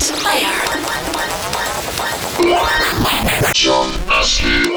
Player. John Ashley.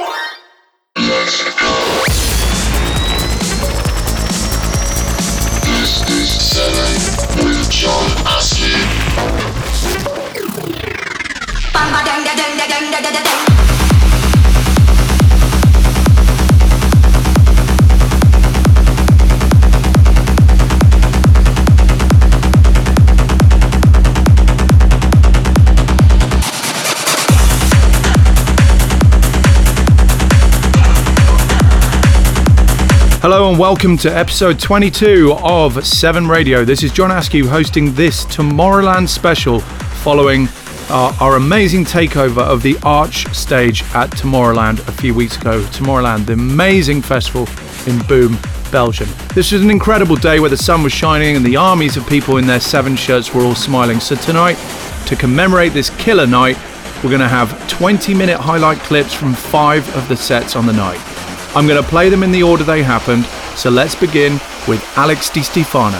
Hello and welcome to episode 22 of 7 Radio. This is John Askew hosting this Tomorrowland special following our, our amazing takeover of the Arch stage at Tomorrowland a few weeks ago. Tomorrowland, the amazing festival in Boom, Belgium. This was an incredible day where the sun was shining and the armies of people in their 7 shirts were all smiling. So tonight, to commemorate this killer night, we're going to have 20 minute highlight clips from five of the sets on the night. I'm going to play them in the order they happened, so let's begin with Alex Di Stefano.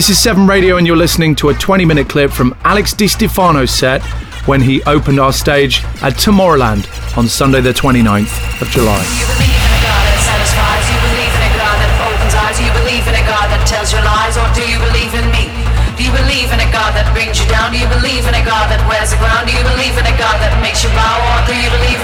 This is 7 Radio, and you're listening to a 20 minute clip from Alex Di Stefano's set when he opened our stage at Tomorrowland on Sunday, the 29th of July. You believe in a God that satisfies, you believe in a God that opens eyes, you believe in a God that tells you lies, or do you believe in me? Do you believe in a God that brings you down? Do you believe in a God that wears the ground? Do you believe in a God that makes you bow, or do you believe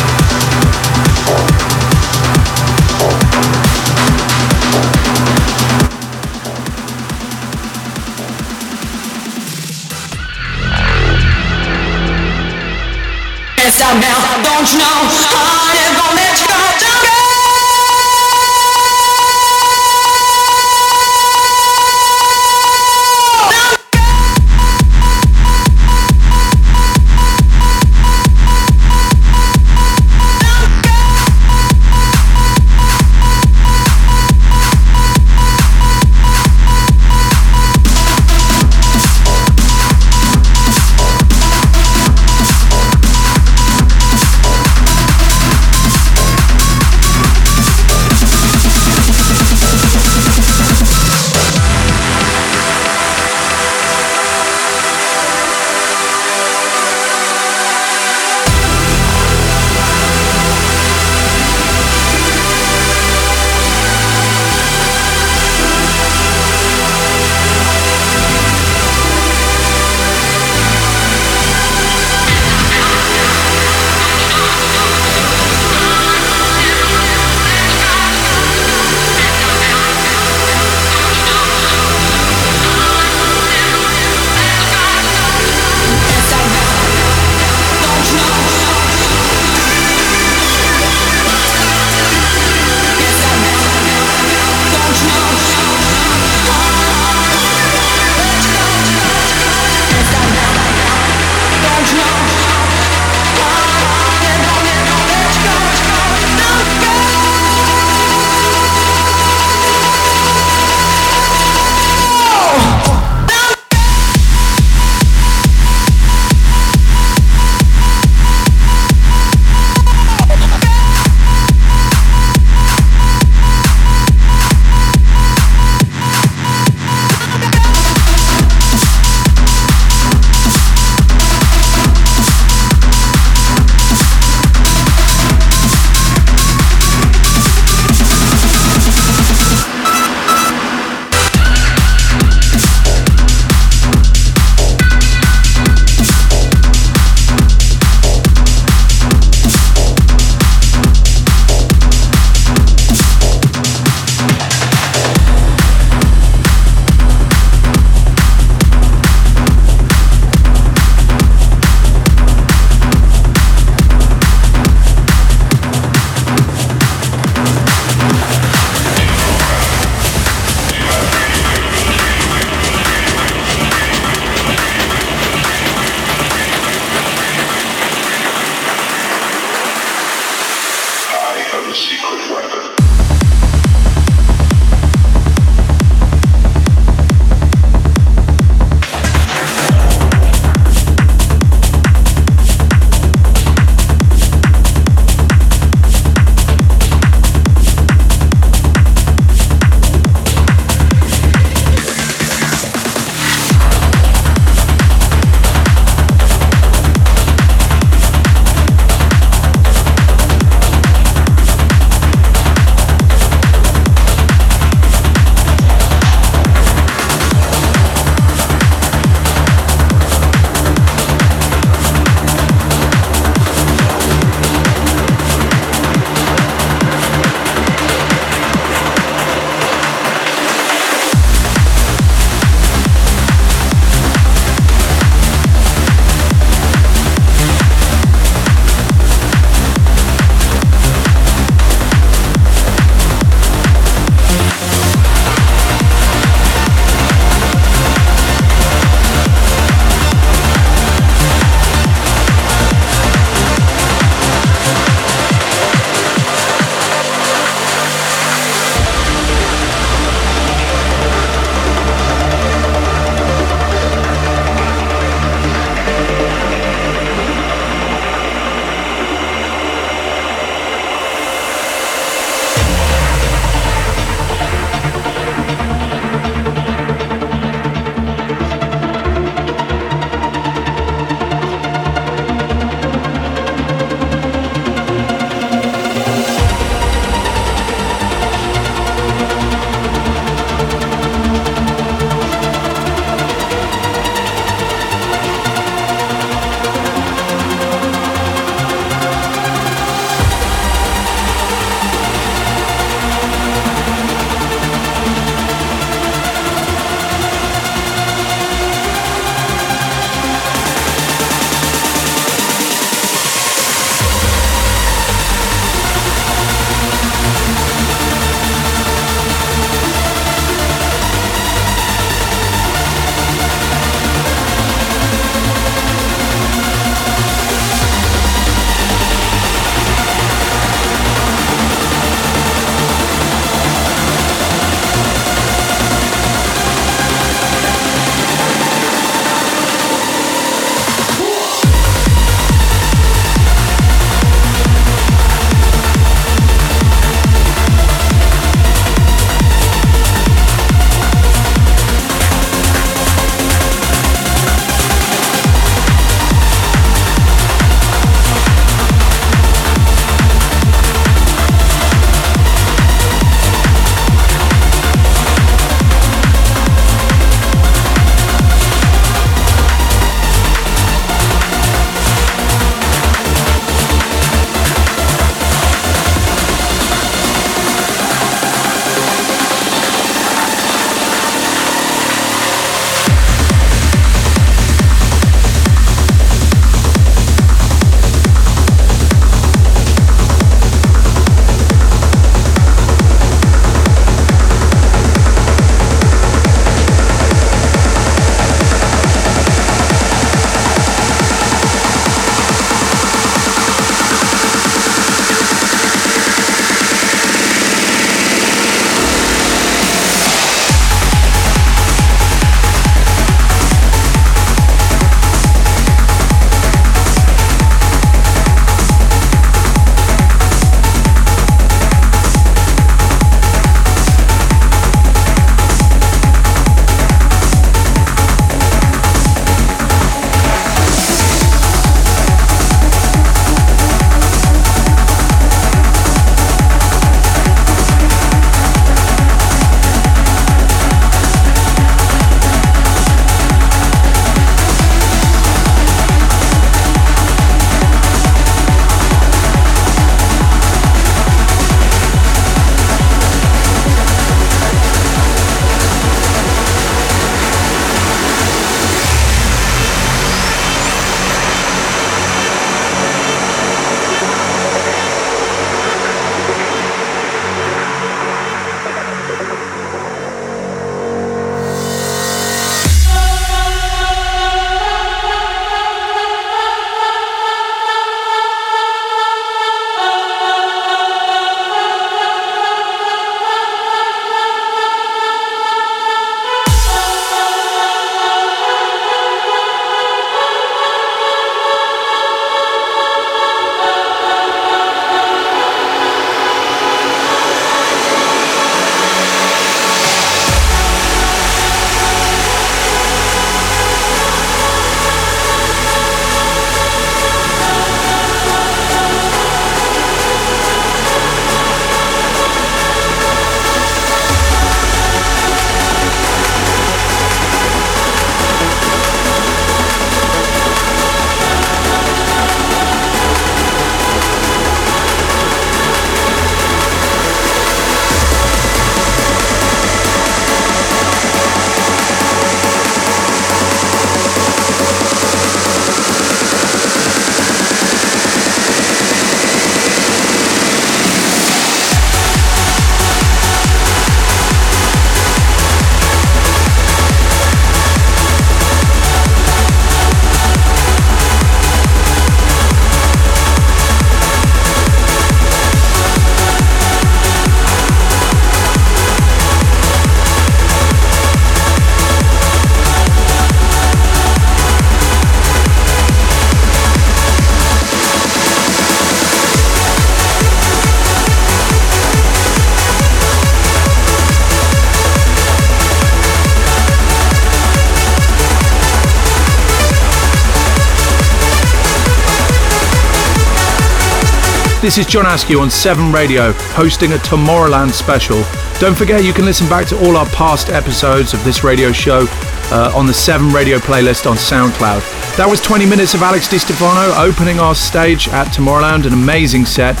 This is John Askew on 7 Radio, hosting a Tomorrowland special. Don't forget you can listen back to all our past episodes of this radio show uh, on the 7 Radio playlist on SoundCloud. That was 20 minutes of Alex Di Stefano opening our stage at Tomorrowland, an amazing set.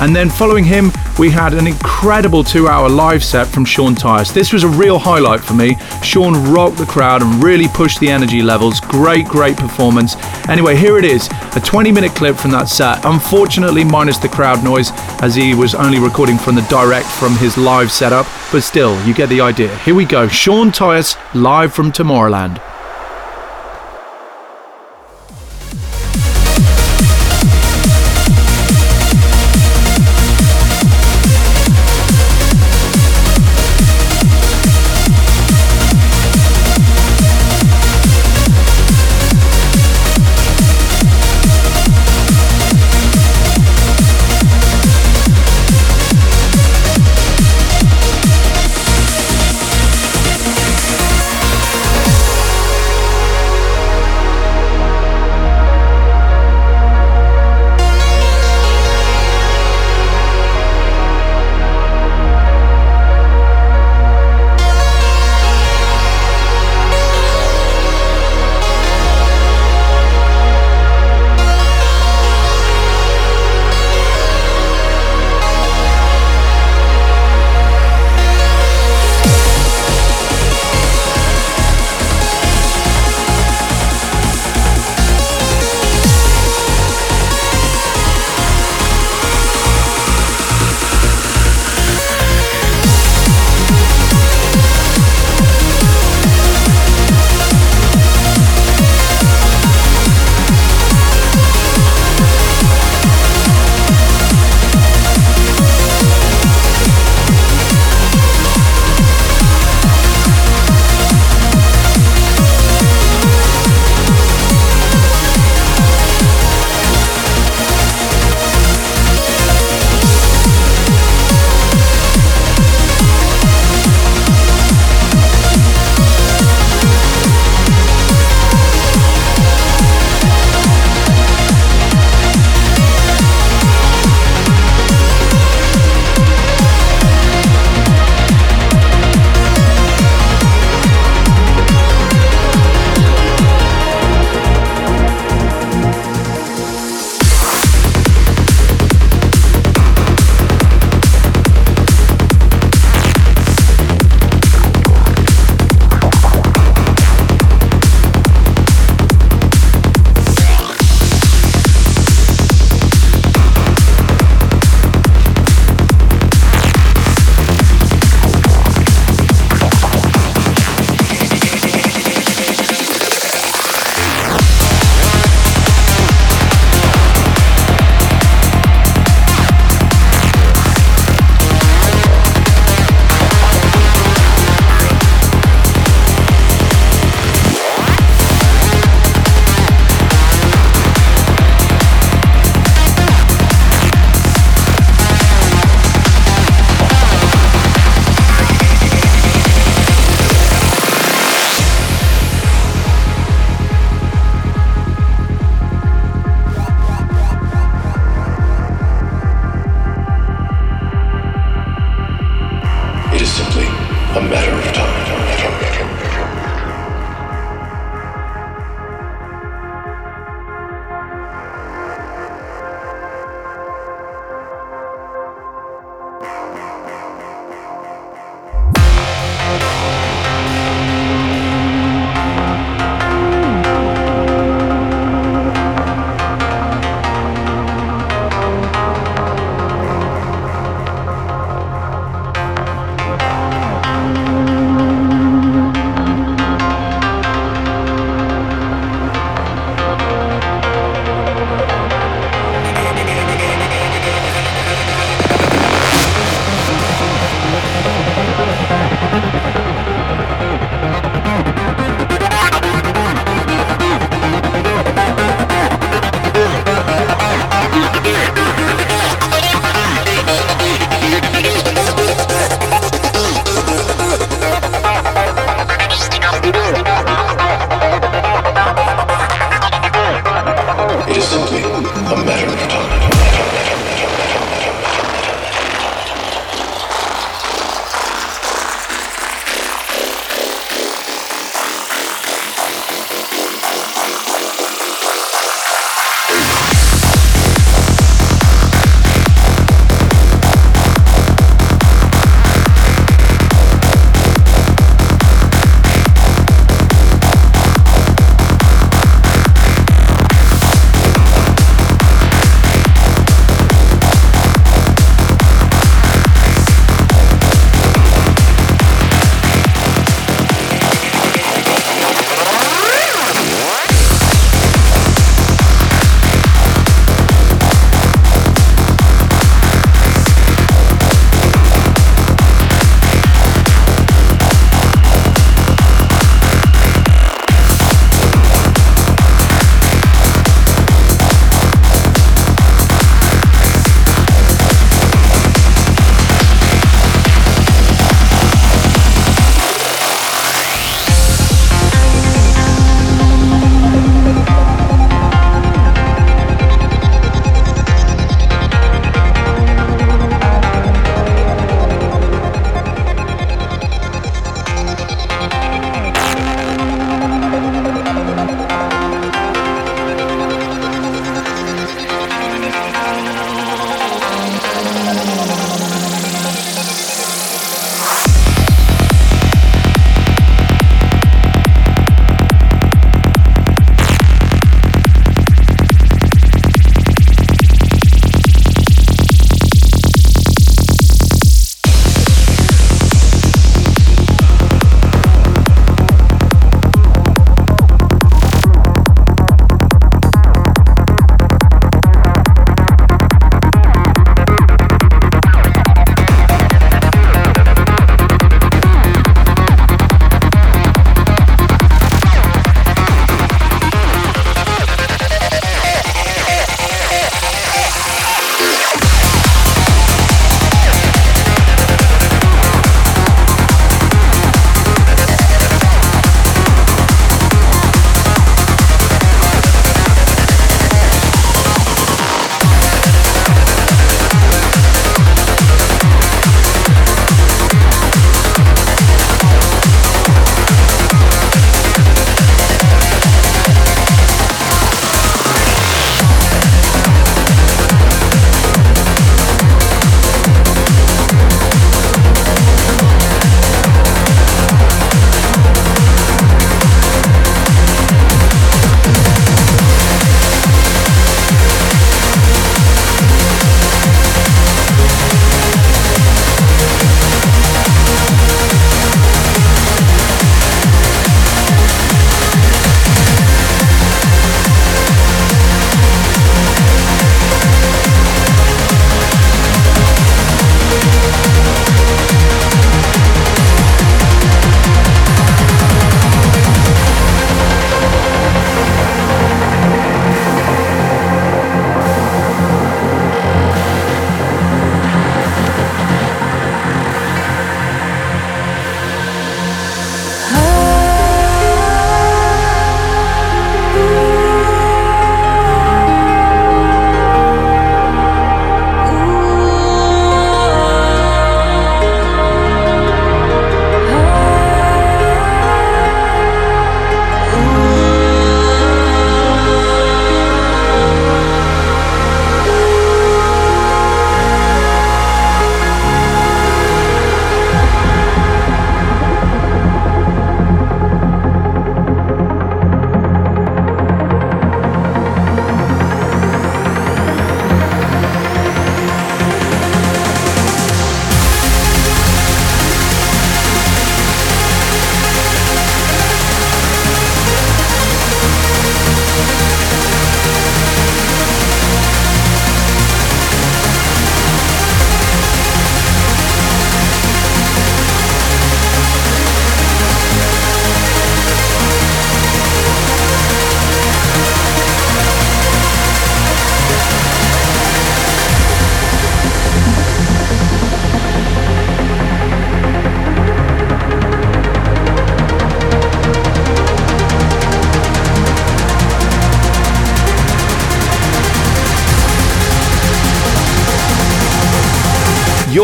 And then following him, we had an incredible two hour live set from Sean Tyas. This was a real highlight for me. Sean rocked the crowd and really pushed the energy levels. Great, great performance. Anyway, here it is a 20 minute clip from that set. Unfortunately, minus the crowd noise, as he was only recording from the direct from his live setup. But still, you get the idea. Here we go Sean Tyas live from Tomorrowland.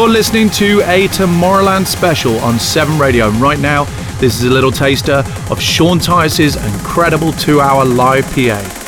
You're listening to a Tomorrowland special on 7 Radio. And right now, this is a little taster of Sean Tyas's incredible two hour live PA.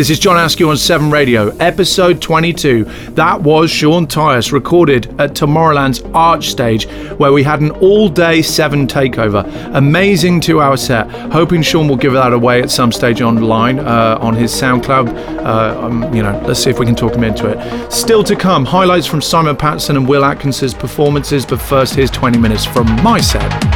This is John Askew on 7 Radio, episode 22. That was Sean Tyas, recorded at Tomorrowland's Arch stage, where we had an all day 7 takeover. Amazing two hour set. Hoping Sean will give that away at some stage online uh, on his SoundCloud. Uh, um, you know, let's see if we can talk him into it. Still to come, highlights from Simon Patterson and Will Atkinson's performances, but first, here's 20 minutes from my set.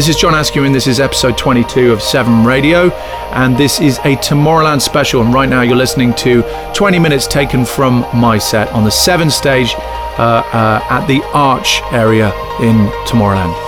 This is John Askew, and this is episode 22 of 7 Radio. And this is a Tomorrowland special. And right now, you're listening to 20 minutes taken from my set on the 7 stage uh, uh, at the Arch area in Tomorrowland.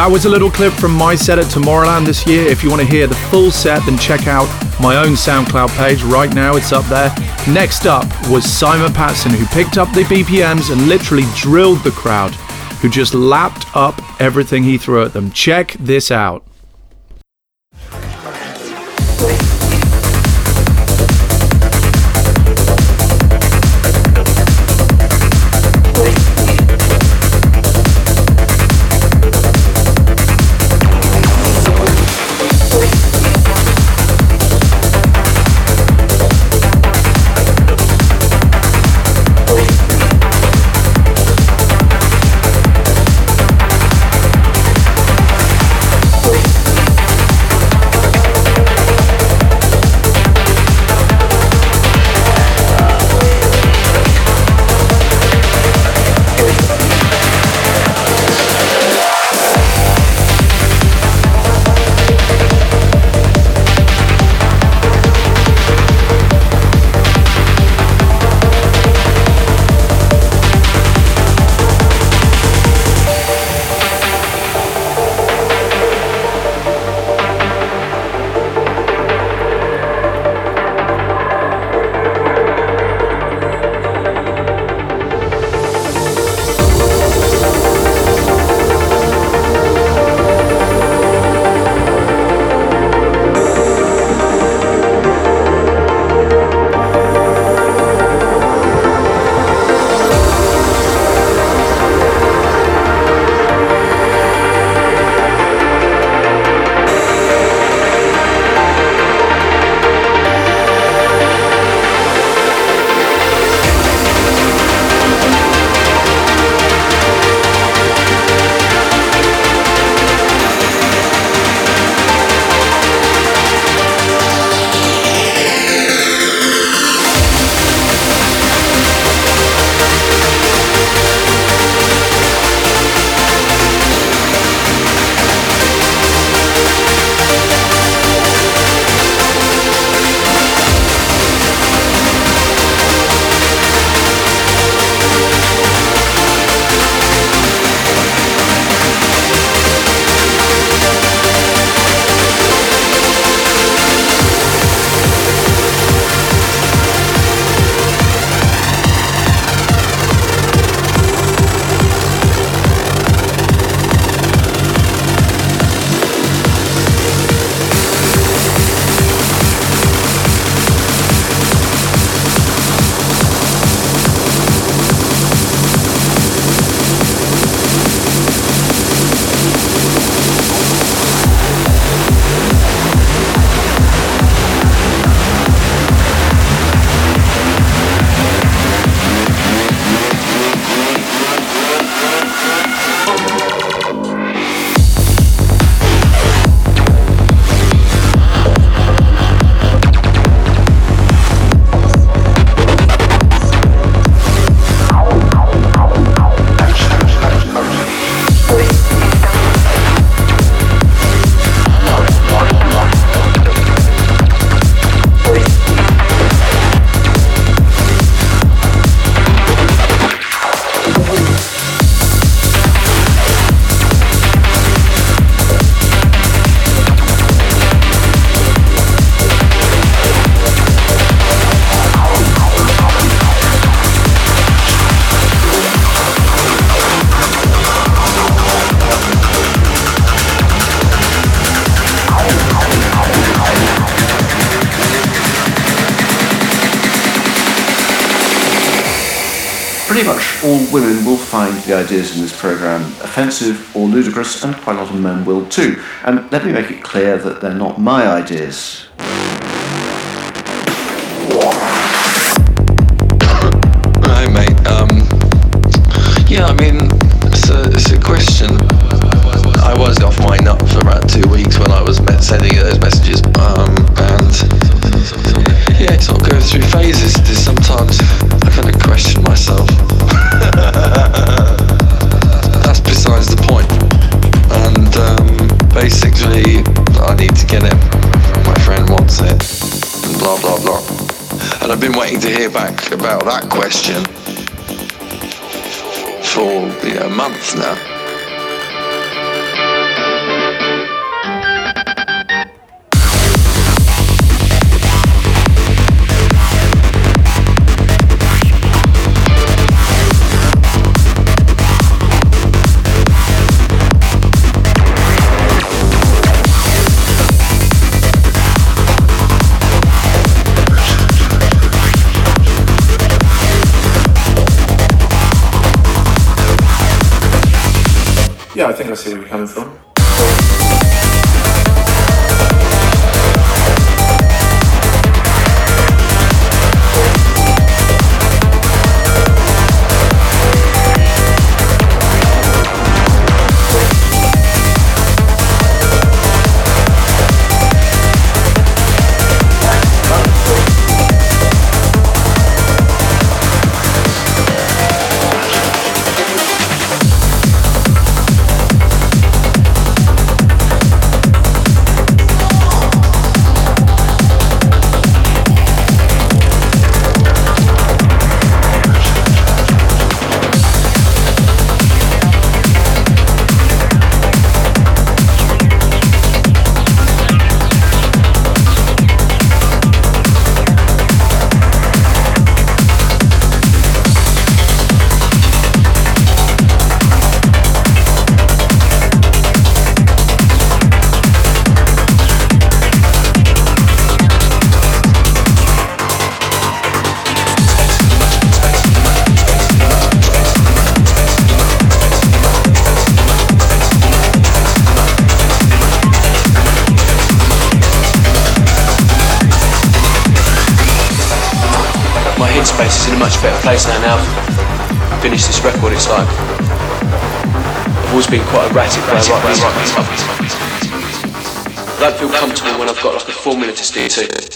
That was a little clip from my set at Tomorrowland this year. If you want to hear the full set, then check out my own SoundCloud page. Right now, it's up there. Next up was Simon Patterson, who picked up the BPMs and literally drilled the crowd, who just lapped up everything he threw at them. Check this out. Find the ideas in this programme offensive or ludicrous, and quite a lot of men will too. And let me make it clear that they're not my ideas. Hi, mate. Um, yeah, I mean, it's a, it's a question. I was off my nut for about two weeks when I was sending those messages, um, and yeah, it sort of goes through phases. Sometimes I kind of question myself. basically, I need to get it. My friend wants it, and blah blah blah. And I've been waiting to hear back about that question for you know, months now. I think I see where you're coming from. Been quite erratic when I write these. I don't feel comfortable when I've got like a formula to stick to.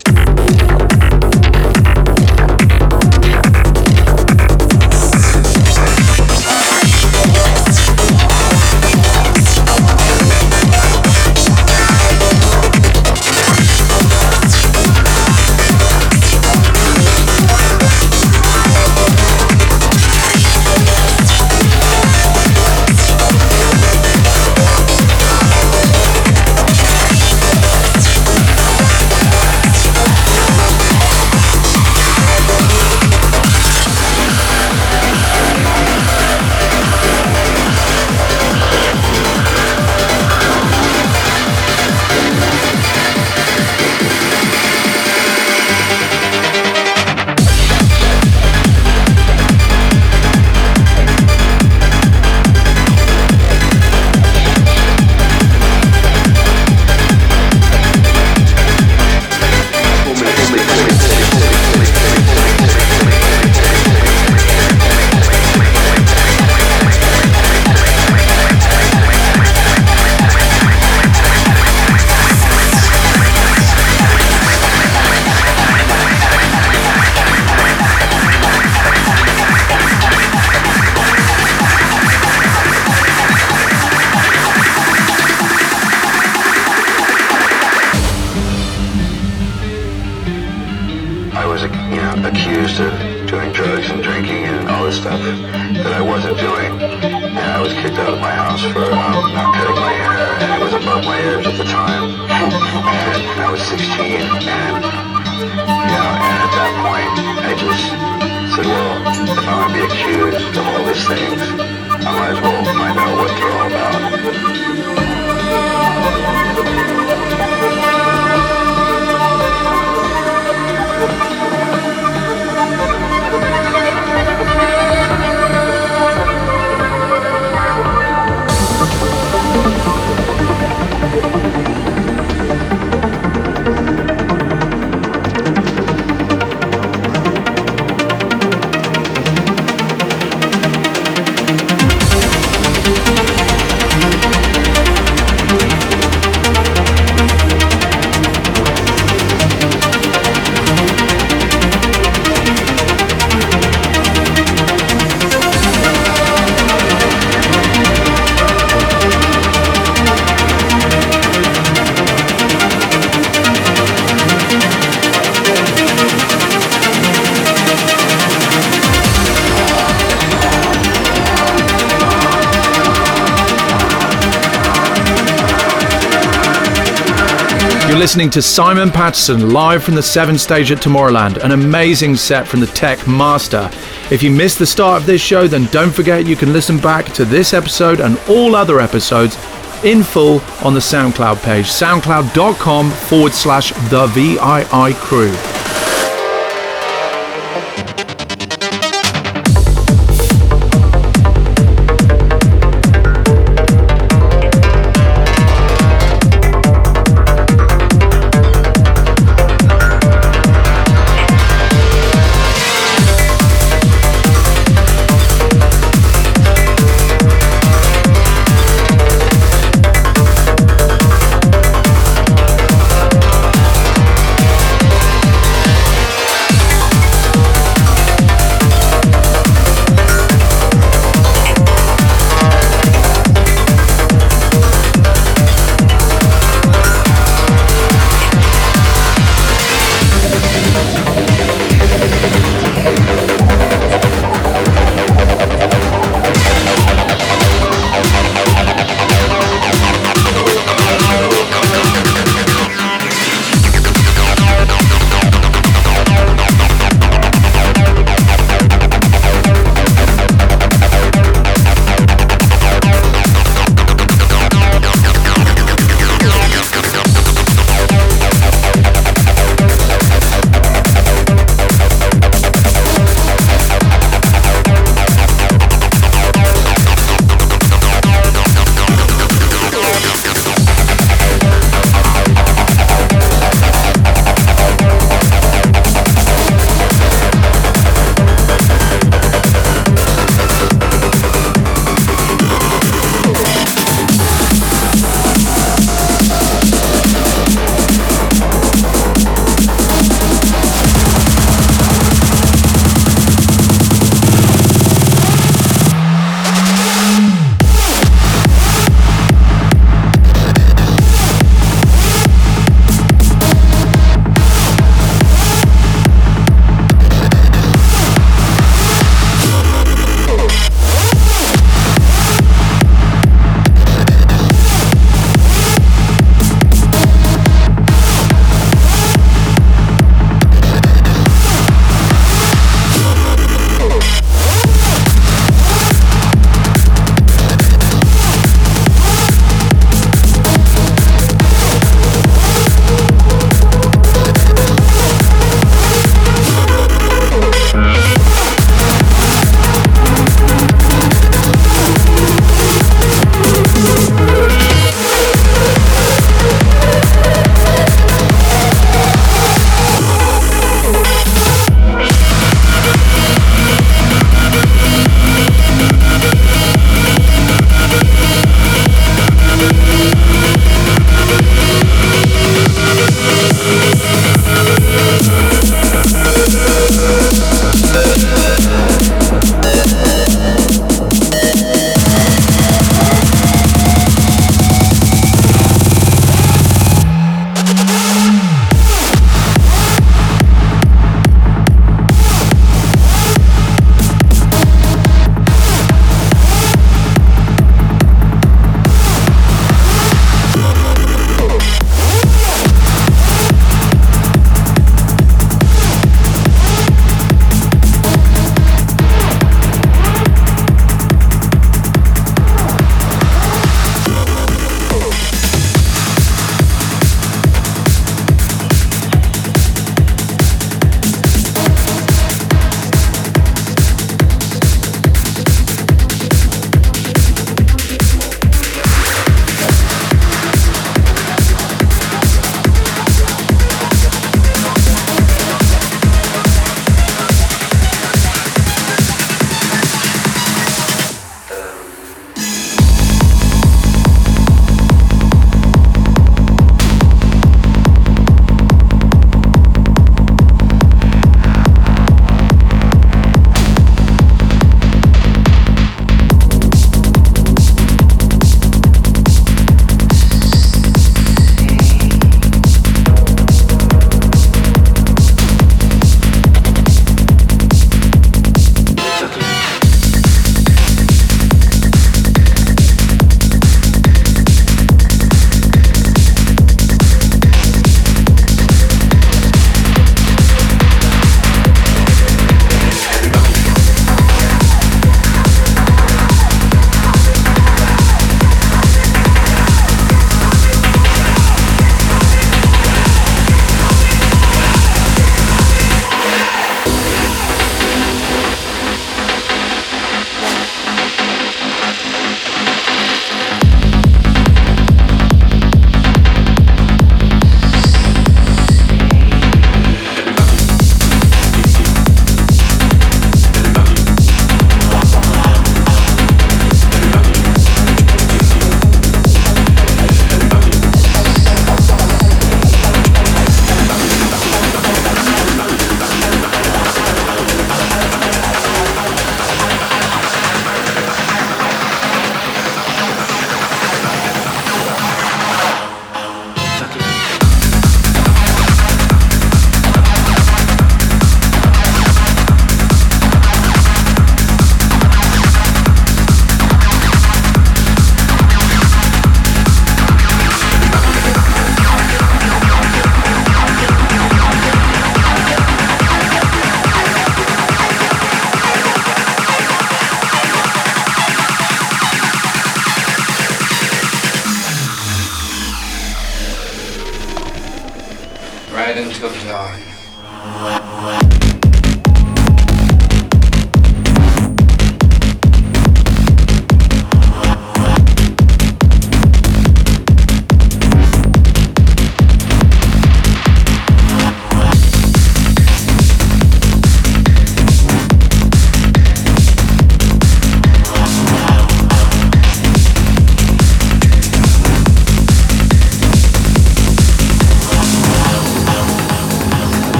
Listening to Simon Patterson live from the Seven Stage at Tomorrowland, an amazing set from the Tech Master. If you missed the start of this show, then don't forget you can listen back to this episode and all other episodes in full on the SoundCloud page, soundcloud.com forward slash the VII crew.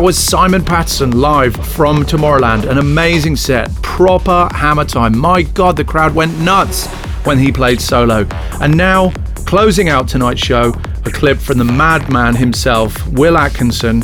That was Simon Patterson live from Tomorrowland. An amazing set, proper hammer time. My God, the crowd went nuts when he played solo. And now, closing out tonight's show, a clip from the madman himself, Will Atkinson,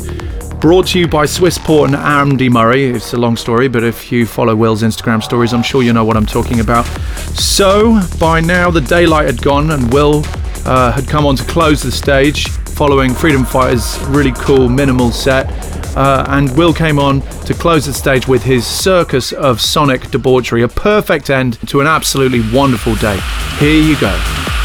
brought to you by Swissport and Andy Murray. It's a long story, but if you follow Will's Instagram stories, I'm sure you know what I'm talking about. So, by now, the daylight had gone, and Will uh, had come on to close the stage following Freedom Fighter's really cool minimal set. Uh, and Will came on to close the stage with his circus of sonic debauchery, a perfect end to an absolutely wonderful day. Here you go.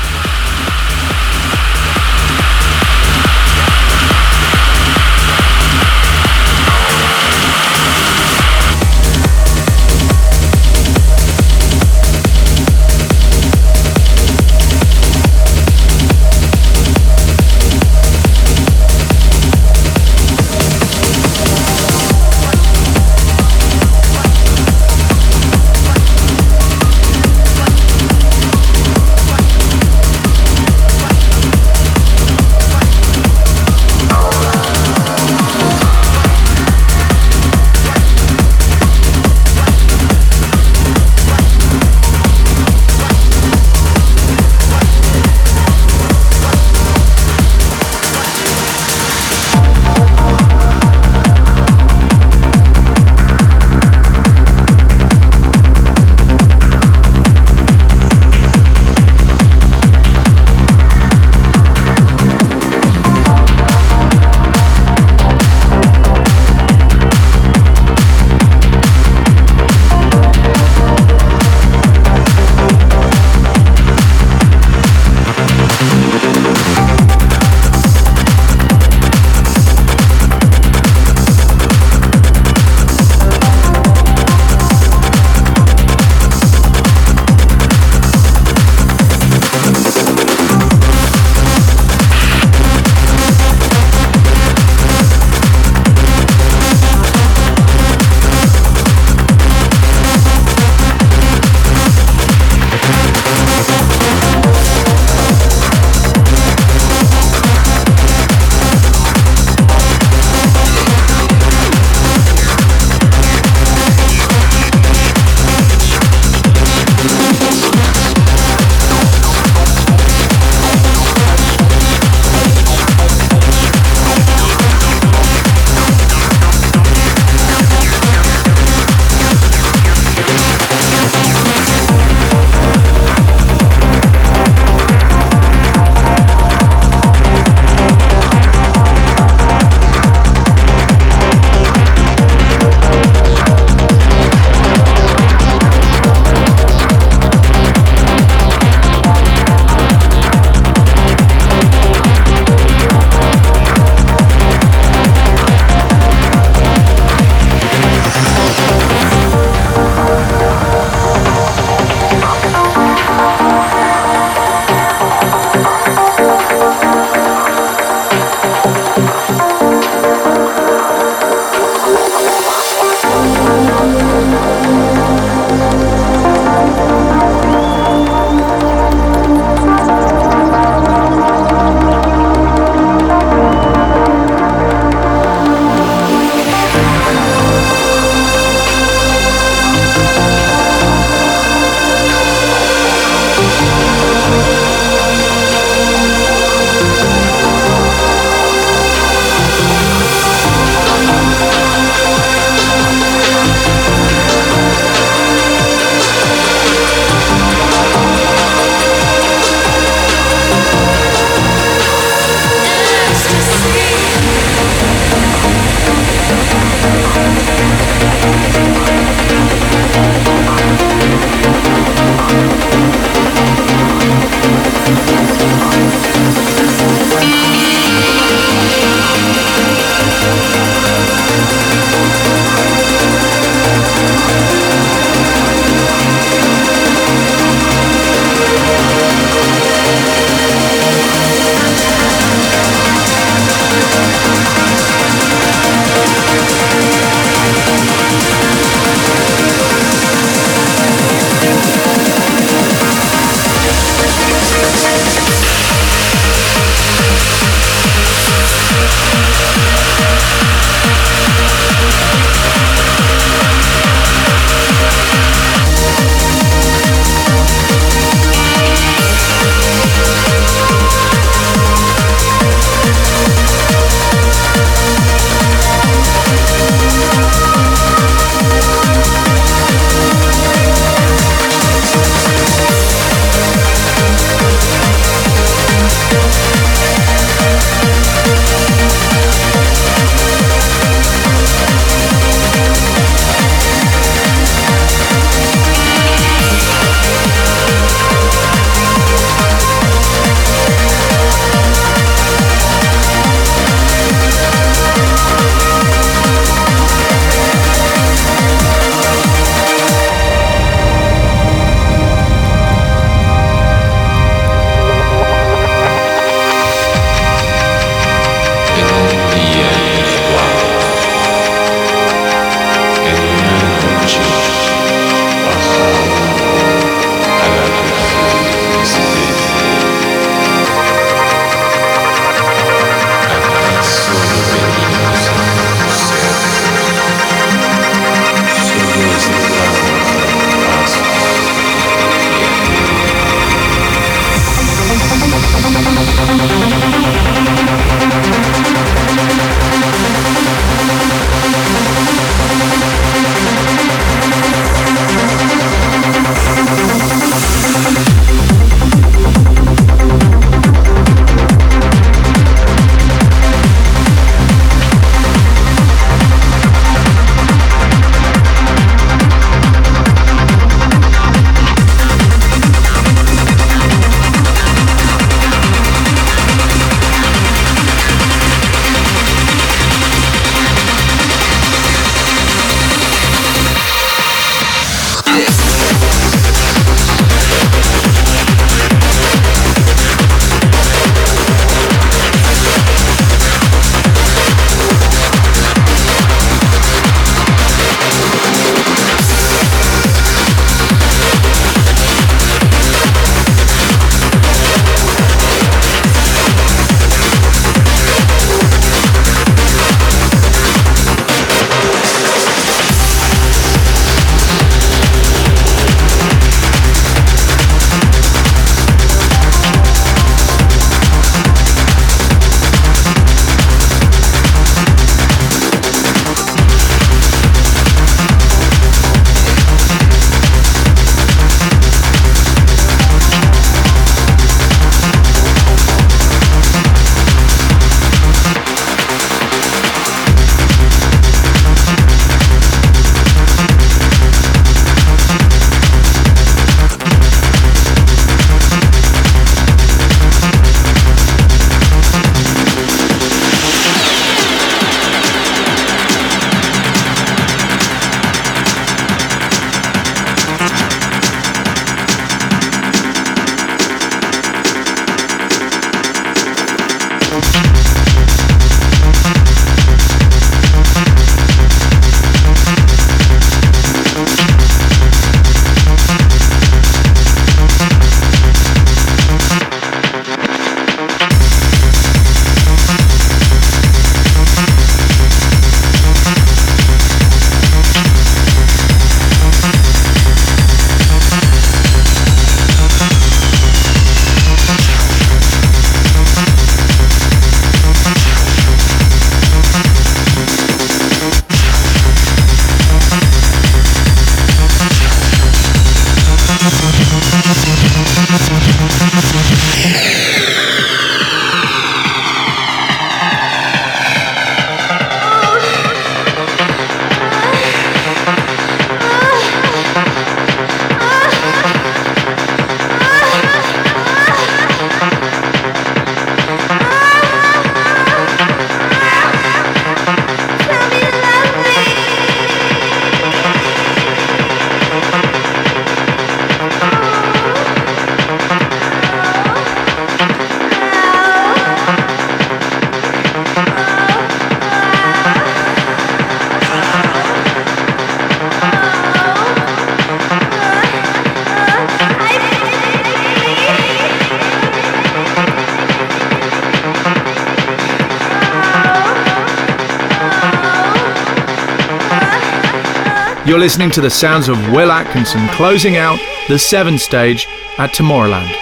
You're listening to the sounds of Will Atkinson closing out the seven stage at Tomorrowland.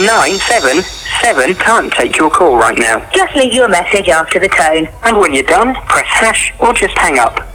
Nine seven seven. Can't take your call right now. Just leave your message after the tone. And when you're done, press hash or just hang up.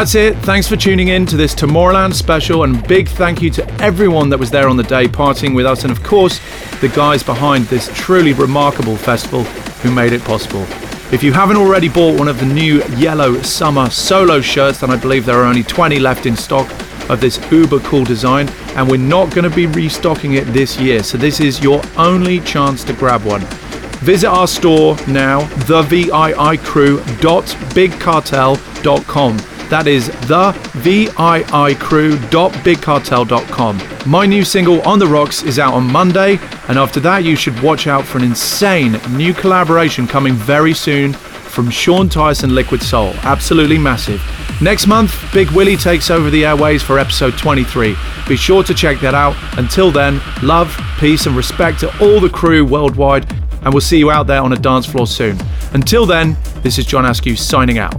That's it. Thanks for tuning in to this Tomorrowland special, and big thank you to everyone that was there on the day partying with us, and of course, the guys behind this truly remarkable festival who made it possible. If you haven't already bought one of the new yellow summer solo shirts, then I believe there are only 20 left in stock of this uber cool design, and we're not going to be restocking it this year, so this is your only chance to grab one. Visit our store now, theviicrew.bigcartel.com. That is the VIIcrew.bigcartel.com. My new single On the Rocks is out on Monday, and after that, you should watch out for an insane new collaboration coming very soon from Sean Tyas Liquid Soul. Absolutely massive. Next month, Big Willie takes over the airways for episode 23. Be sure to check that out. Until then, love, peace, and respect to all the crew worldwide, and we'll see you out there on a dance floor soon. Until then, this is John Askew signing out.